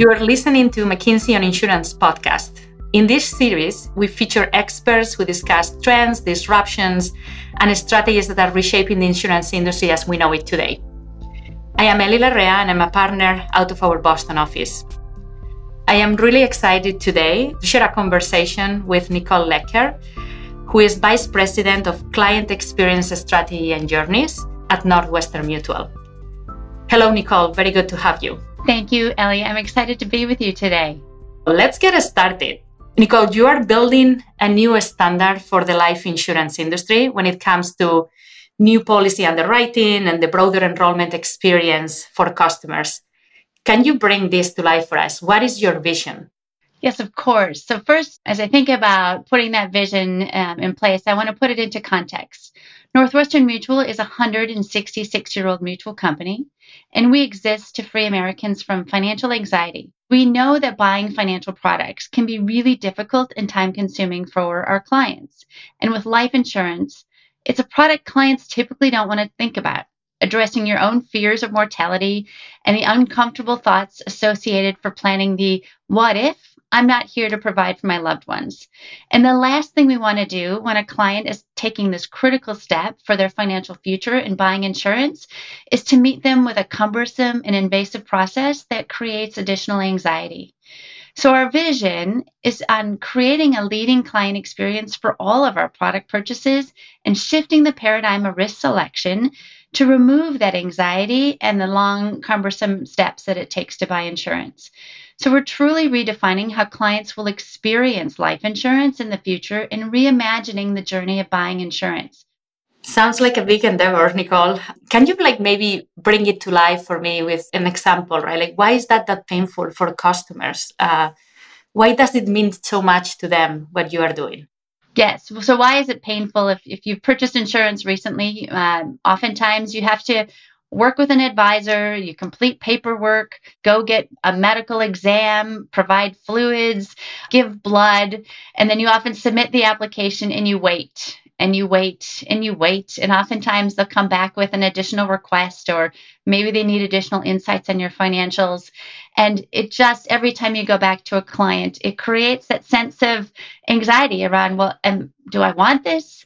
You are listening to McKinsey on Insurance podcast. In this series, we feature experts who discuss trends, disruptions, and strategies that are reshaping the insurance industry as we know it today. I am Eli Larrea and I'm a partner out of our Boston office. I am really excited today to share a conversation with Nichole Lecher, who is Vice President of Client Experience Strategy and Journeys at Northwestern Mutual. Hello, Nichole. Very good to have you. Thank you, Eli. I'm excited to be with you today. Let's get started. Nichole, you are building a new standard for the life insurance industry when it comes to new policy underwriting and the broader enrollment experience for customers. Can you bring this to life for us? What is your vision? Yes, of course. So, first, as I think about putting that vision um, in place, I want to put it into context. Northwestern Mutual is a 166 year old mutual company, and we exist to free Americans from financial anxiety. We know that buying financial products can be really difficult and time consuming for our clients. And with life insurance, it's a product clients typically don't want to think about. Addressing your own fears of mortality and the uncomfortable thoughts associated for planning the what if I'm not here to provide for my loved ones. And the last thing we want to do when a client is taking this critical step for their financial future in buying insurance is to meet them with a cumbersome and invasive process that creates additional anxiety. So, our vision is on creating a leading client experience for all of our product purchases and shifting the paradigm of risk selection to remove that anxiety and the long, cumbersome steps that it takes to buy insurance. So we're truly redefining how clients will experience life insurance in the future and reimagining the journey of buying insurance. Sounds like a big endeavor, Nichole. Can you like maybe bring it to life for me with an example, right? Like why is that that painful for customers? Uh, why does it mean so much to them what you are doing? Yes. So why is it painful if, if you've purchased insurance recently? Um, oftentimes you have to work with an advisor, you complete paperwork, go get a medical exam, provide fluids, give blood, and then you often submit the application and you wait and you wait and you wait. And oftentimes they'll come back with an additional request or maybe they need additional insights on your financials. And it just, every time you go back to a client, it creates that sense of anxiety around, well, do I want this?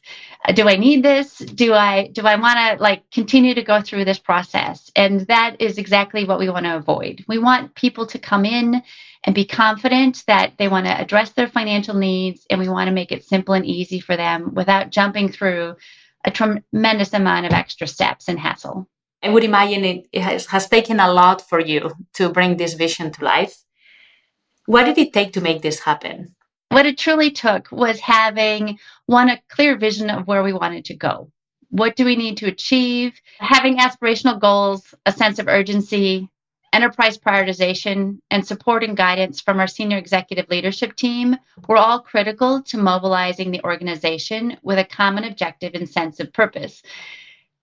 do I need this? Do I do I want to like continue to go through this process? And that is exactly what we want to avoid. We want people to come in and be confident that they want to address their financial needs and we want to make it simple and easy for them without jumping through a tremendous amount of extra steps and hassle. I would imagine it has, has taken a lot for you to bring this vision to life. What did it take to make this happen? What it truly took was having one, a clear vision of where we wanted to go. What do we need to achieve? Having aspirational goals, a sense of urgency, enterprise prioritization, and support and guidance from our senior executive leadership team were all critical to mobilizing the organization with a common objective and sense of purpose.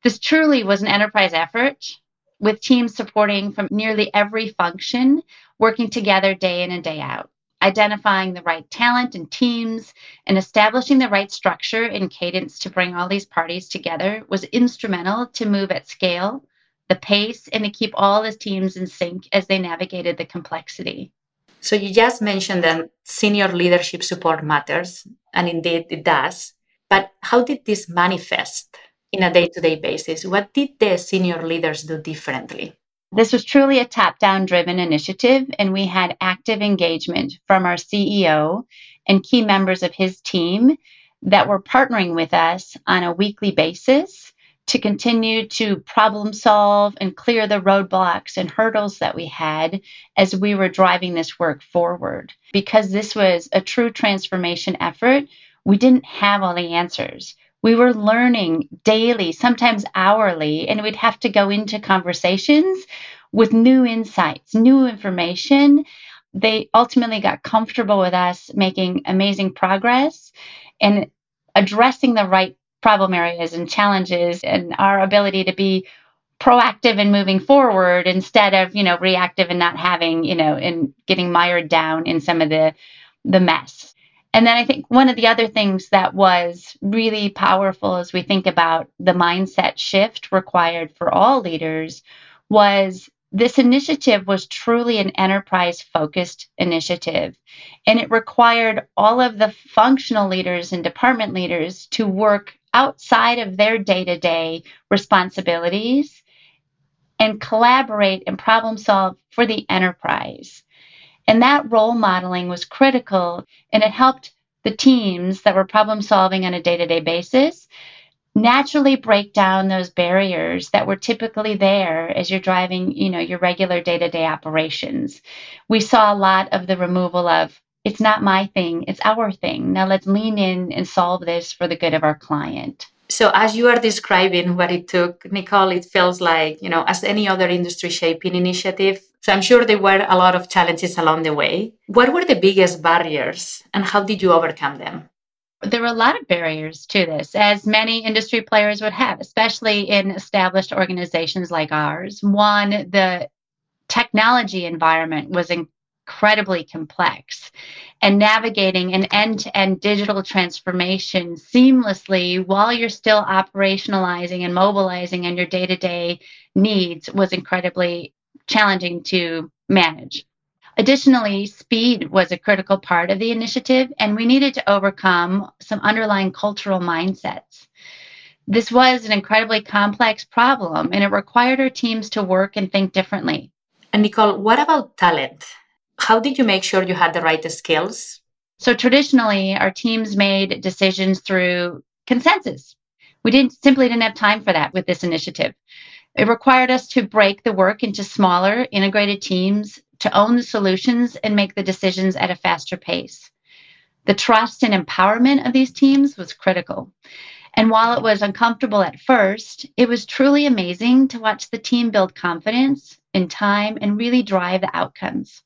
This truly was an enterprise effort with teams supporting from nearly every function, working together day in and day out identifying the right talent and teams, and establishing the right structure and cadence to bring all these parties together was instrumental to move at scale, the pace, and to keep all the teams in sync as they navigated the complexity. So, you just mentioned that senior leadership support matters, and indeed it does. But how did this manifest in a day to day basis? What did the senior leaders do differently? This was truly a top down driven initiative, and we had active engagement from our CEO and key members of his team that were partnering with us on a weekly basis to continue to problem solve and clear the roadblocks and hurdles that we had as we were driving this work forward. Because this was a true transformation effort, we didn't have all the answers we were learning daily, sometimes hourly, and we'd have to go into conversations with new insights, new information. They ultimately got comfortable with us making amazing progress and addressing the right problem areas and challenges and our ability to be proactive and moving forward instead of you know reactive and not having you know and getting mired down in some of the the mess and then I think one of the other things that was really powerful as we think about the mindset shift required for all leaders was This initiative was truly an enterprise focused initiative, and it required all of the functional leaders and department leaders to work outside of their day to day responsibilities and collaborate and problem solve for the enterprise. And that role modeling was critical, and it helped the teams that were problem solving on a day to day basis naturally break down those barriers that were typically there as you're driving, you know, your regular day-to-day operations. We saw a lot of the removal of it's not my thing, it's our thing. Now let's lean in and solve this for the good of our client. So as you are describing what it took, Nichole, it feels like, you know, as any other industry shaping initiative. So I'm sure there were a lot of challenges along the way. What were the biggest barriers and how did you overcome them? there were a lot of barriers to this, as many industry players would have, especially in established organizations like ours. One, the technology environment was incredibly complex, and navigating an end to end digital transformation seamlessly while you're still operationalizing and mobilizing on your day to day needs was incredibly challenging to manage. Additionally, speed was a critical part of the initiative, and we needed to overcome some underlying cultural mindsets. This was an incredibly complex problem, and it required our teams to work and think differently. And Nichole, what about talent? How did you make sure you had the right skills? So, traditionally, our teams made decisions through consensus. We didn't simply didn't have time for that with this initiative. It required us to break the work into smaller, integrated teams to own the solutions and make the decisions at a faster pace. The trust and empowerment of these teams was critical. And while it was uncomfortable at first, it was truly amazing to watch the team build confidence in time and really drive the outcomes.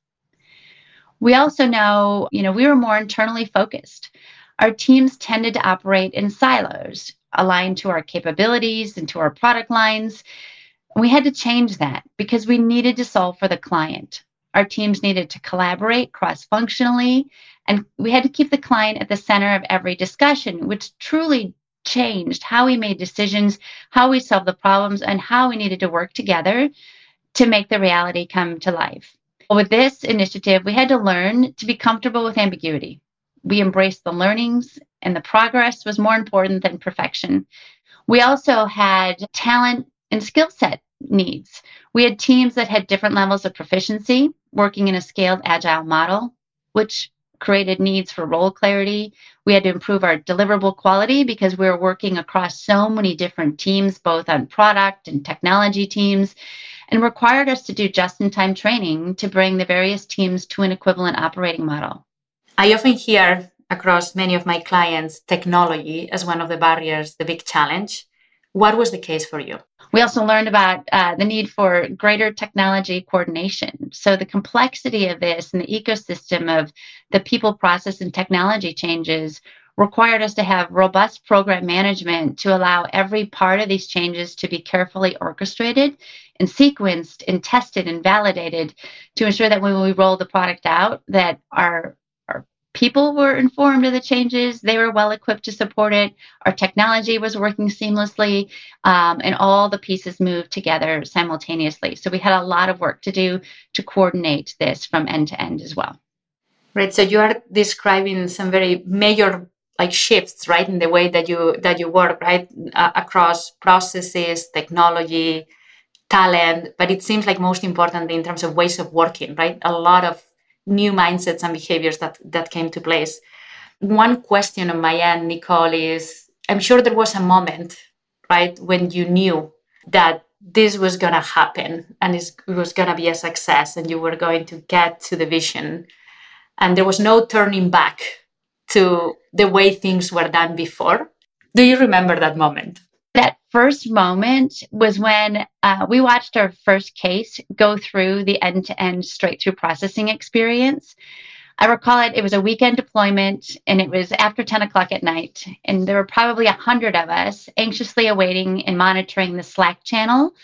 We also know, you know, we were more internally focused. Our teams tended to operate in silos, aligned to our capabilities and to our product lines. We had to change that because we needed to solve for the client. Our teams needed to collaborate cross functionally, and we had to keep the client at the center of every discussion, which truly changed how we made decisions, how we solved the problems, and how we needed to work together to make the reality come to life. With this initiative, we had to learn to be comfortable with ambiguity. We embraced the learnings, and the progress was more important than perfection. We also had talent and skill set needs. We had teams that had different levels of proficiency working in a scaled agile model, which created needs for role clarity. We had to improve our deliverable quality because we were working across so many different teams, both on product and technology teams, and required us to do just in time training to bring the various teams to an equivalent operating model. I often hear across many of my clients technology as one of the barriers, the big challenge. What was the case for you? We also learned about uh, the need for greater technology coordination. So, the complexity of this and the ecosystem of the people, process, and technology changes required us to have robust program management to allow every part of these changes to be carefully orchestrated and sequenced and tested and validated to ensure that when we roll the product out that our people were informed of the changes. They were well equipped to support it. Our technology was working seamlessly, um, and all the pieces moved together simultaneously. So we had a lot of work to do to coordinate this from end to end as well. Right. So you are describing some very major like shifts, right, in the way that you that you work, right, uh, across processes, technology, talent. But it seems like most importantly in terms of ways of working, right, a lot of new mindsets and behaviors that that came to place. One question on my end, Nichole, is I'm sure there was a moment, right, when you knew that this was going to happen and it was going to be a success and you were going to get to the vision. And there was no turning back to the way things were done before. Do you remember that moment? That first moment was when uh, we watched our first case go through the end to end straight through processing experience. I recall it, it was a weekend deployment and it was after 10 o'clock at night. And there were probably 100 of us anxiously awaiting and monitoring the Slack channel,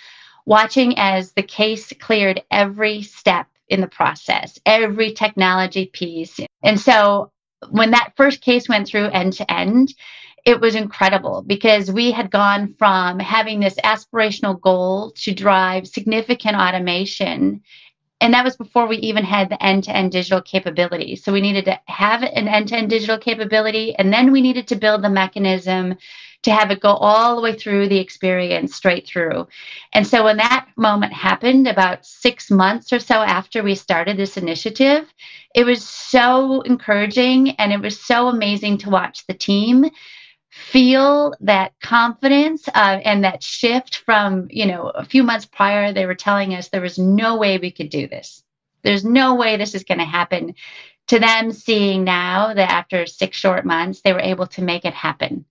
watching as the case cleared every step in the process, every technology piece. And so when that first case went through end to end, it was incredible because we had gone from having this aspirational goal to drive significant automation. And that was before we even had the end to end digital capability. So we needed to have an end to end digital capability, and then we needed to build the mechanism to have it go all the way through the experience straight through. And so when that moment happened, about six months or so after we started this initiative, it was so encouraging and it was so amazing to watch the team feel that confidence uh, and that shift from you know a few months prior they were telling us there was no way we could do this. There's no way this is going to happen. To them seeing now that after six short months they were able to make it happen.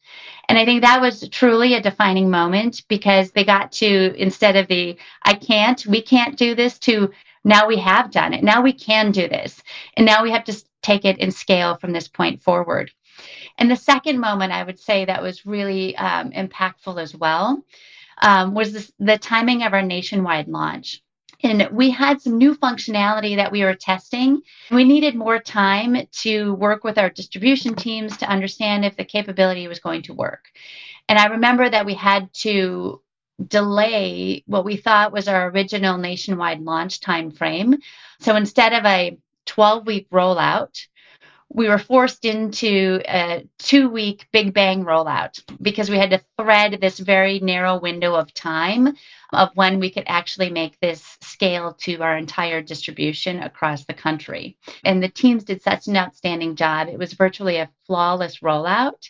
And i think that was truly a defining moment because they got to instead of the i can't we can't do this to now we have done it. Now we can do this. And now we have to take it and scale from this point forward and the second moment I would say that was really um, impactful as well um, was this, the timing of our nationwide launch. And we had some new functionality that we were testing. We needed more time to work with our distribution teams to understand if the capability was going to work. And I remember that we had to delay what we thought was our original nationwide launch time frame. So instead of a 12 week rollout, we were forced into a two week Big Bang rollout because we had to thread this very narrow window of time of when we could actually make this scale to our entire distribution across the country. And the teams did such an outstanding job. It was virtually a flawless rollout.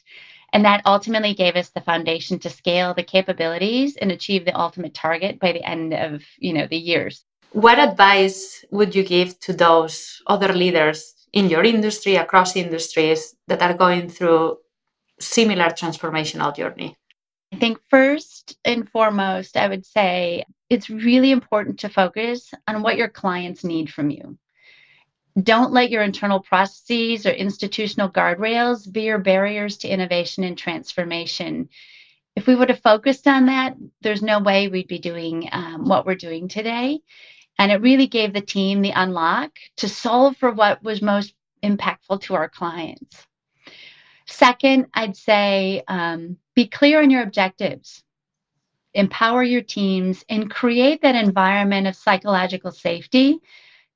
And that ultimately gave us the foundation to scale the capabilities and achieve the ultimate target by the end of, you know, the years. What advice would you give to those other leaders in your industry, across industries that are going through similar transformational journey? I think first and foremost, I would say it's really important to focus on what your clients need from you. Don't let your internal processes or institutional guardrails be your barriers to innovation and transformation. If we would have focused on that, there's no way we'd be doing um, what we're doing today. And it really gave the team the unlock to solve for what was most impactful to our clients. Second, I'd say um, be clear on your objectives, empower your teams, and create that environment of psychological safety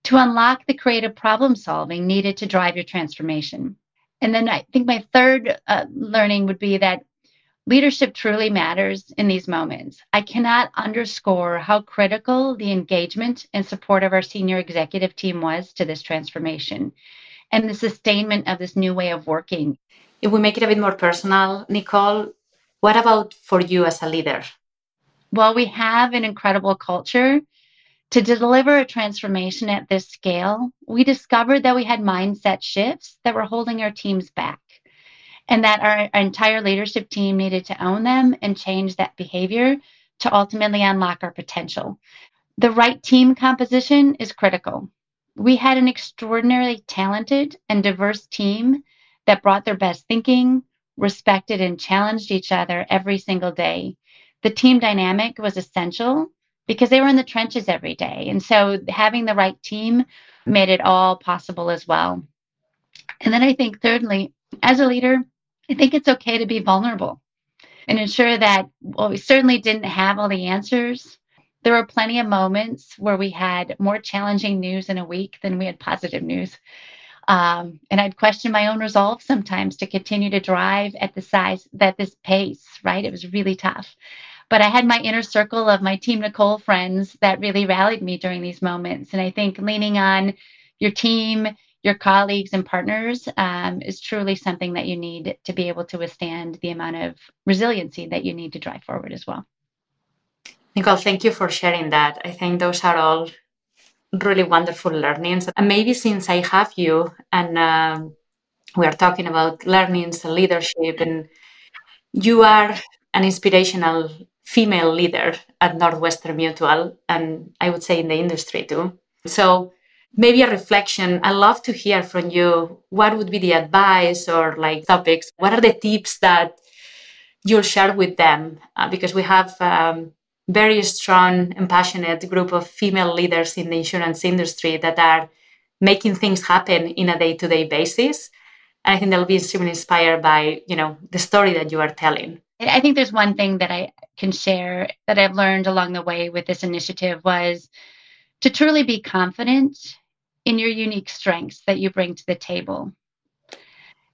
to unlock the creative problem solving needed to drive your transformation. And then I think my third uh, learning would be that Leadership truly matters in these moments. I cannot underscore how critical the engagement and support of our senior executive team was to this transformation and the sustainment of this new way of working. If we make it a bit more personal, Nichole, what about for you as a leader? Well, we have an incredible culture. To deliver a transformation at this scale, we discovered that we had mindset shifts that were holding our teams back and that our, our entire leadership team needed to own them and change that behavior to ultimately unlock our potential. The right team composition is critical. We had an extraordinarily talented and diverse team that brought their best thinking, respected and challenged each other every single day. The team dynamic was essential because they were in the trenches every day. And so having the right team made it all possible as well. And then I think, thirdly, as a leader, I think it's okay to be vulnerable and ensure that, well, we certainly didn't have all the answers. There were plenty of moments where we had more challenging news in a week than we had positive news. Um, and I'd question my own resolve sometimes to continue to drive at the size that this pace, right? It was really tough. But I had my inner circle of my Team Nichole friends that really rallied me during these moments. And I think leaning on your team, your colleagues and partners um, is truly something that you need to be able to withstand the amount of resiliency that you need to drive forward as well. Nichole, thank you for sharing that. I think those are all really wonderful learnings. And maybe since I have you and um, we are talking about learnings and leadership, and you are an inspirational female leader at Northwestern Mutual, and I would say in the industry too. So, maybe a reflection. i love to hear from you. What would be the advice or like topics? What are the tips that you'll share with them? Uh, because we have um, very strong and passionate group of female leaders in the insurance industry that are making things happen in a day-to-day basis. And I think they'll be extremely inspired by, you know, the story that you are telling. I think there's one thing that I can share that I've learned along the way with this initiative was to truly be confident in your unique strengths that you bring to the table.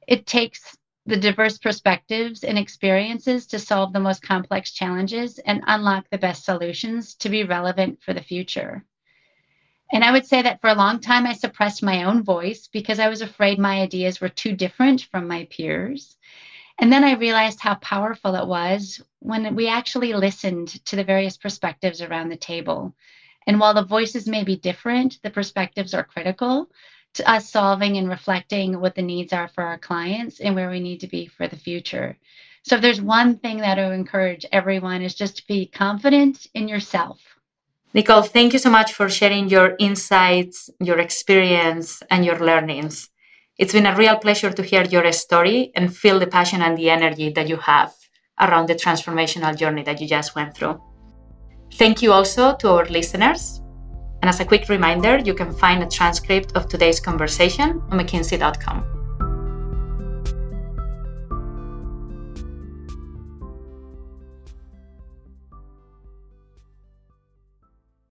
It takes the diverse perspectives and experiences to solve the most complex challenges and unlock the best solutions to be relevant for the future. And I would say that for a long time, I suppressed my own voice because I was afraid my ideas were too different from my peers. And then I realized how powerful it was when we actually listened to the various perspectives around the table. And while the voices may be different, the perspectives are critical to us solving and reflecting what the needs are for our clients and where we need to be for the future. So if there's one thing that I would encourage everyone is just to be confident in yourself. Nichole, thank you so much for sharing your insights, your experience, and your learnings. It's been a real pleasure to hear your story and feel the passion and the energy that you have around the transformational journey that you just went through. Thank you also to our listeners. And as a quick reminder, you can find a transcript of today's conversation on McKinsey.com.